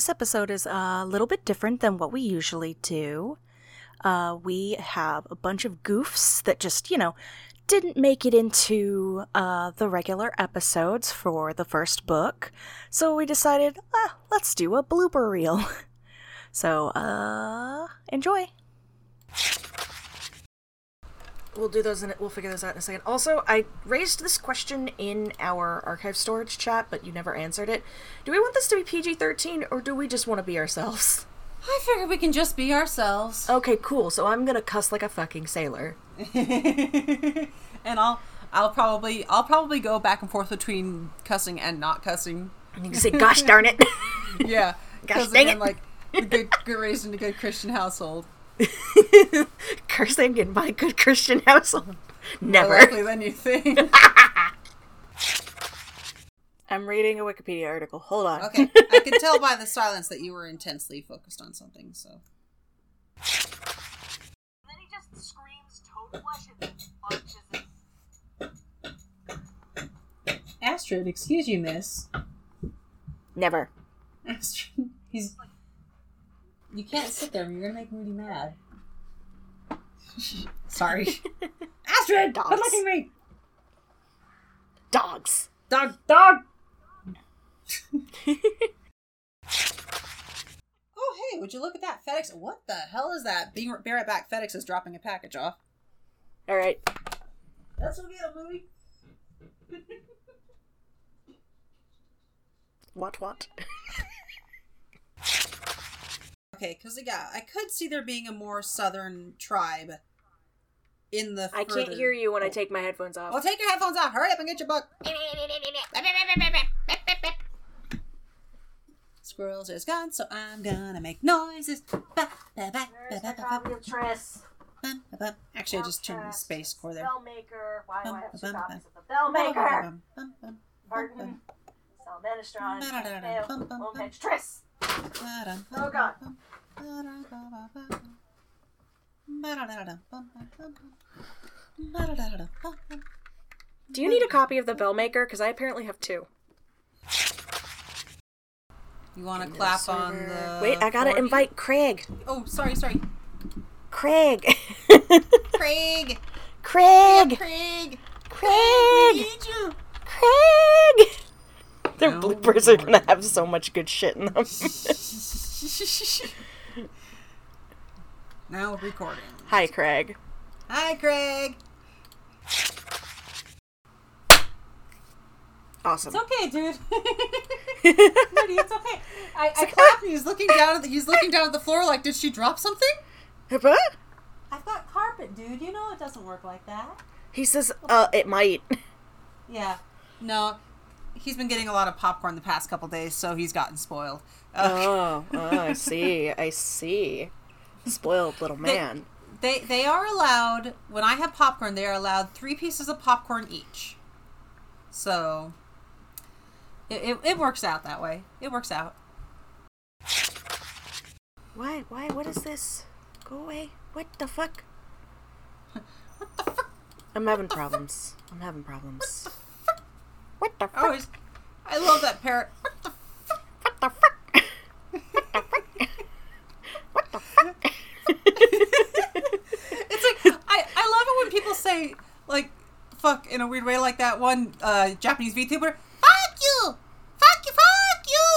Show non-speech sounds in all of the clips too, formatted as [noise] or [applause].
This episode is a little bit different than what we usually do. Uh, we have a bunch of goofs that just, you know, didn't make it into uh, the regular episodes for the first book. So we decided, ah, let's do a blooper reel. [laughs] so, uh, enjoy. We'll do those and we'll figure those out in a second. Also, I raised this question in our archive storage chat, but you never answered it. Do we want this to be PG 13 or do we just want to be ourselves? [laughs] I figure we can just be ourselves. Okay, cool. So I'm gonna cuss like a fucking sailor. [laughs] and I'll I'll probably I'll probably go back and forth between cussing and not cussing. And you can say, gosh darn it. [laughs] Yeah. gosh dang it. like the good, good raised in a good Christian household. Cursing in my good Christian household. Never. More Never. likely than you think. [laughs] I'm reading a Wikipedia article. Hold on. okay. I can tell by the silence that you were intensely focused on something, so then he just screams toad flesh and punches. Astrid, excuse you, miss. Never. Astrid he's You can't sit there, you're gonna make Moody mad. [laughs] Sorry. [laughs] Astrid! Dogs. Quit licking me! Dogs. Dog dog [laughs] Oh hey, would you look at that? FedEx what the hell is that? Being be right back, FedEx is dropping a package off. All right. Let's go get a movie. What? What? Okay, because yeah, I could see there being a more southern tribe in the. I can't hear you when I Oh. take my headphones off. Well, take your headphones off. Hurry up and get your book. Squirrels is gone, so I'm gonna make noises. Ba, ba, ba, ba, There's ba, the ba, copy of Triss. ba, ba, ba. Actually, I just turned the space core there. Bellmaker. Why do I have two Bum, bum, copies of the Bellmaker? Bum, bum, bum, Oh, God. Do you need a copy of the Bellmaker? Because I apparently have two. You want to clap on the. Wait, I gotta 40? invite Craig. Oh, sorry, sorry. Craig. Craig! [laughs] Craig. Craig! Craig. need you! Craig. Their bloopers are gonna have so much good shit in them. [laughs] now recording. Hi, Craig. Hi, Craig! Awesome. It's okay, dude. [laughs] It's okay. I, I clapped and he's looking down at the, he's looking down at the floor like, did she drop something? What? I've got carpet, dude. You know it doesn't work like that. He says, uh, it might. Yeah. No. He's been getting a lot of popcorn the past couple days, so he's gotten spoiled. Uh, Oh, [laughs] oh, I see. I see. Spoiled little man. They they are allowed when I have popcorn. They are allowed three pieces of popcorn each. So it, it, it works out that way. It works out. Why? Why? What is this? Go away. What the fuck? [laughs] What the fuck? I'm having problems. I'm having problems. What the I fuck? always, I love that parrot. What the fuck? What the fuck? What the fuck? [laughs] It's like I I love it when people say like fuck in a weird way like that one uh, Japanese VTuber. Fuck you! Fuck you! Fuck you!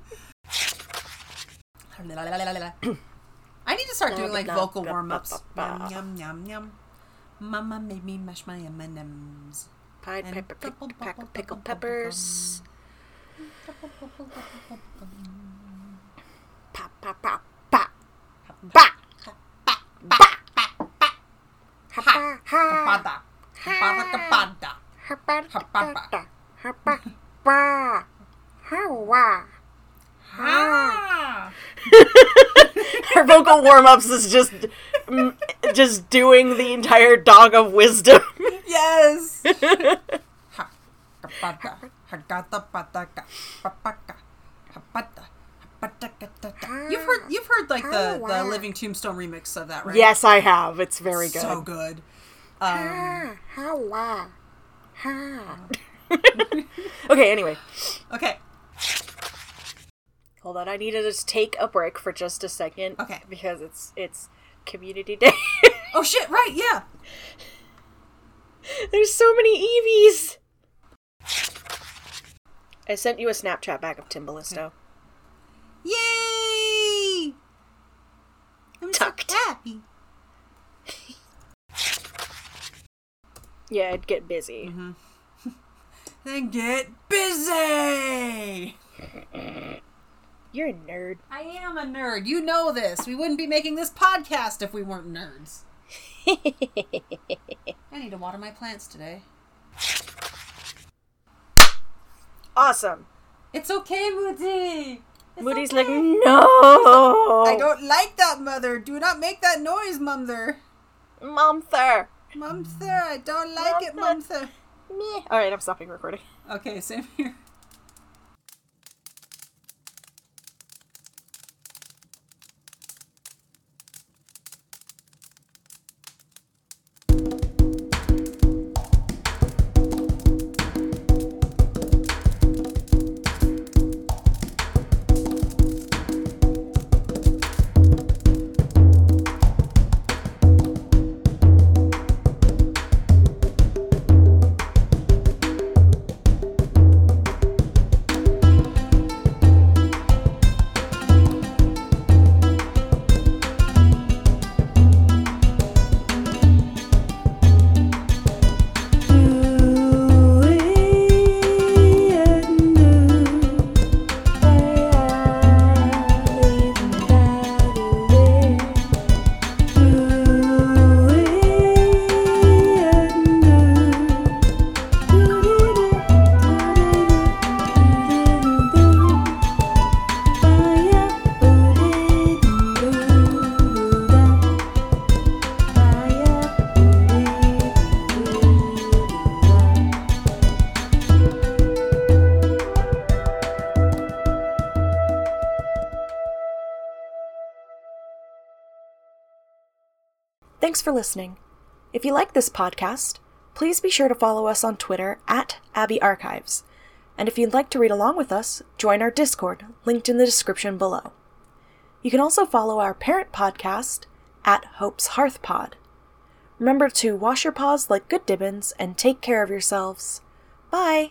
[laughs] I need to start doing like vocal warm ups. Yum yum yum yum. Mama made me mash my M&Ms. Pied And pepper, pick, double pack bubble pickle bubble peppers. Pop, pop, pop, pop. Ba! Ba! Ha, ba, ha. Ha. Ha, ba, ba. Ha, wa. Ah. Her vocal warm-ups is just, just doing the entire dog of wisdom. Yes. [laughs] Ha. Pada. Hagata pataka. Papaka. Hapada. Hapadakatata. You've heard you've heard like the, the Living Tombstone remix of that, right? yes, I have. It's very good. So good. Um, [laughs] okay, anyway. okay. Hold on, I need to just take a break for just a second. Okay. Because it's it's community [laughs] day. Oh shit! Right? Yeah. There's so many Eevees. I sent you a Snapchat back of Timbalisto. Yay! I'm Tucked. so happy. Yeah, I'd get busy. Mm-hmm. [laughs] Then get busy. You're a nerd. I am a nerd. You know this. We wouldn't be making this podcast if we weren't nerds. [laughs] I need to water my plants today. Awesome. It's okay, Moody. It's Moody's okay. like, no. I don't like that, mother. Do not make that noise, mumther. Momther. Mumther, I don't like it, mumther. Me. All right, I'm stopping recording. Okay, same here. Thanks for listening. If you like this podcast, please be sure to follow us on Twitter at Abbey Archives. And if you'd like to read along with us, join our Discord, linked in the description below. You can also follow our parent podcast at Hope's Hearth Pod. Remember to wash your paws like good Dibbuns and take care of yourselves. Bye!